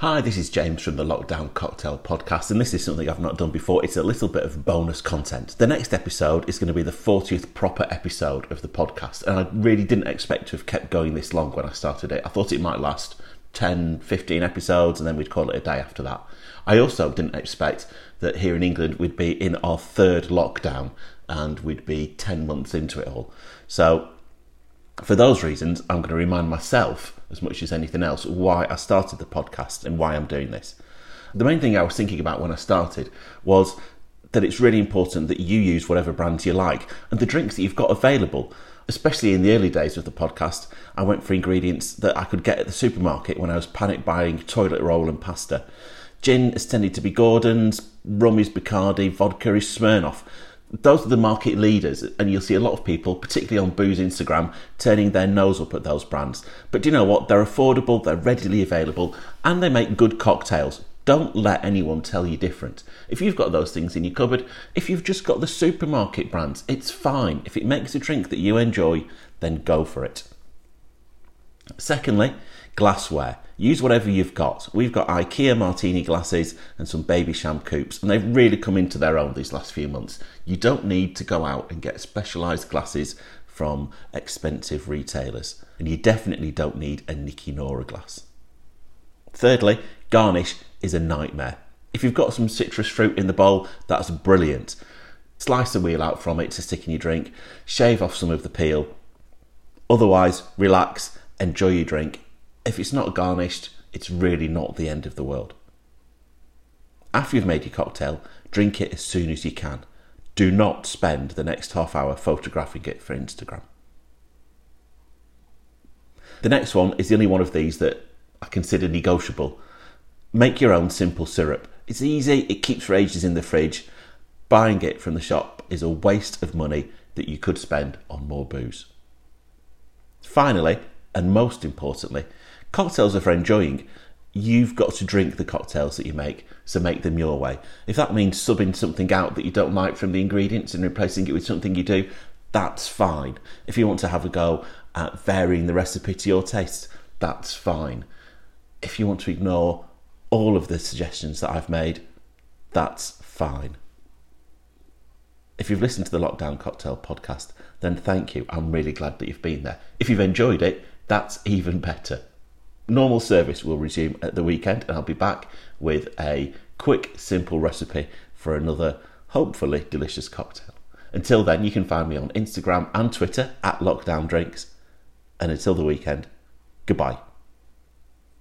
Hi, this is James from the Lockdown Cocktail Podcast, and this is something I've not done before. It's a little bit of bonus content. The next episode is going to be the 40th proper episode of the podcast, and I really didn't expect to have kept going this long when I started it. I thought it might last 10, 15 episodes, and then we'd call it a day after that. I also didn't expect that here in England we'd be in our third lockdown and we'd be 10 months into it all. So, for those reasons, I'm going to remind myself as much as anything else why I started the podcast and why I'm doing this. The main thing I was thinking about when I started was that it's really important that you use whatever brands you like and the drinks that you've got available. Especially in the early days of the podcast, I went for ingredients that I could get at the supermarket when I was panic buying toilet roll and pasta. Gin has tended to be Gordon's, rum is Bacardi, vodka is Smirnoff those are the market leaders, and you'll see a lot of people, particularly on booze Instagram, turning their nose up at those brands. But do you know what? They're affordable, they're readily available, and they make good cocktails. Don't let anyone tell you different. If you've got those things in your cupboard, if you've just got the supermarket brands, it's fine. If it makes a drink that you enjoy, then go for it. Secondly, glassware. Use whatever you've got. We've got IKEA martini glasses and some Babycham coupes, and they've really come into their own these last few months. You don't need to go out and get specialised glasses from expensive retailers, and you definitely don't need a Nick and Nora glass. Thirdly, garnish is a nightmare. If you've got some citrus fruit in the bowl, that's brilliant. Slice a wheel out from it to stick in your drink, shave off some of the peel. Otherwise, relax, enjoy your drink. If it's not garnished, it's really not the end of the world. After you've made your cocktail, drink it as soon as you can. Do not spend the next half hour photographing it for Instagram. The next one is the only one of these that I consider negotiable. Make your own simple syrup. It's easy, it keeps for ages in the fridge. Buying it from the shop is a waste of money that you could spend on more booze. Finally, and most importantly, cocktails are for enjoying. You've got to drink the cocktails that you make, so make them your way. If that means subbing something out that you don't like from the ingredients and replacing it with something you do, that's fine. If you want to have a go at varying the recipe to your taste, that's fine. If you want to ignore all of the suggestions that I've made, that's fine. If you've listened to the Lockdown Cocktail podcast, then thank you. I'm really glad that you've been there. If you've enjoyed it, that's even better. Normal service will resume at the weekend, and I'll be back with a quick, simple recipe for another, hopefully, delicious cocktail. Until then, you can find me on Instagram and Twitter at Lockdown Drinks. And until the weekend, goodbye.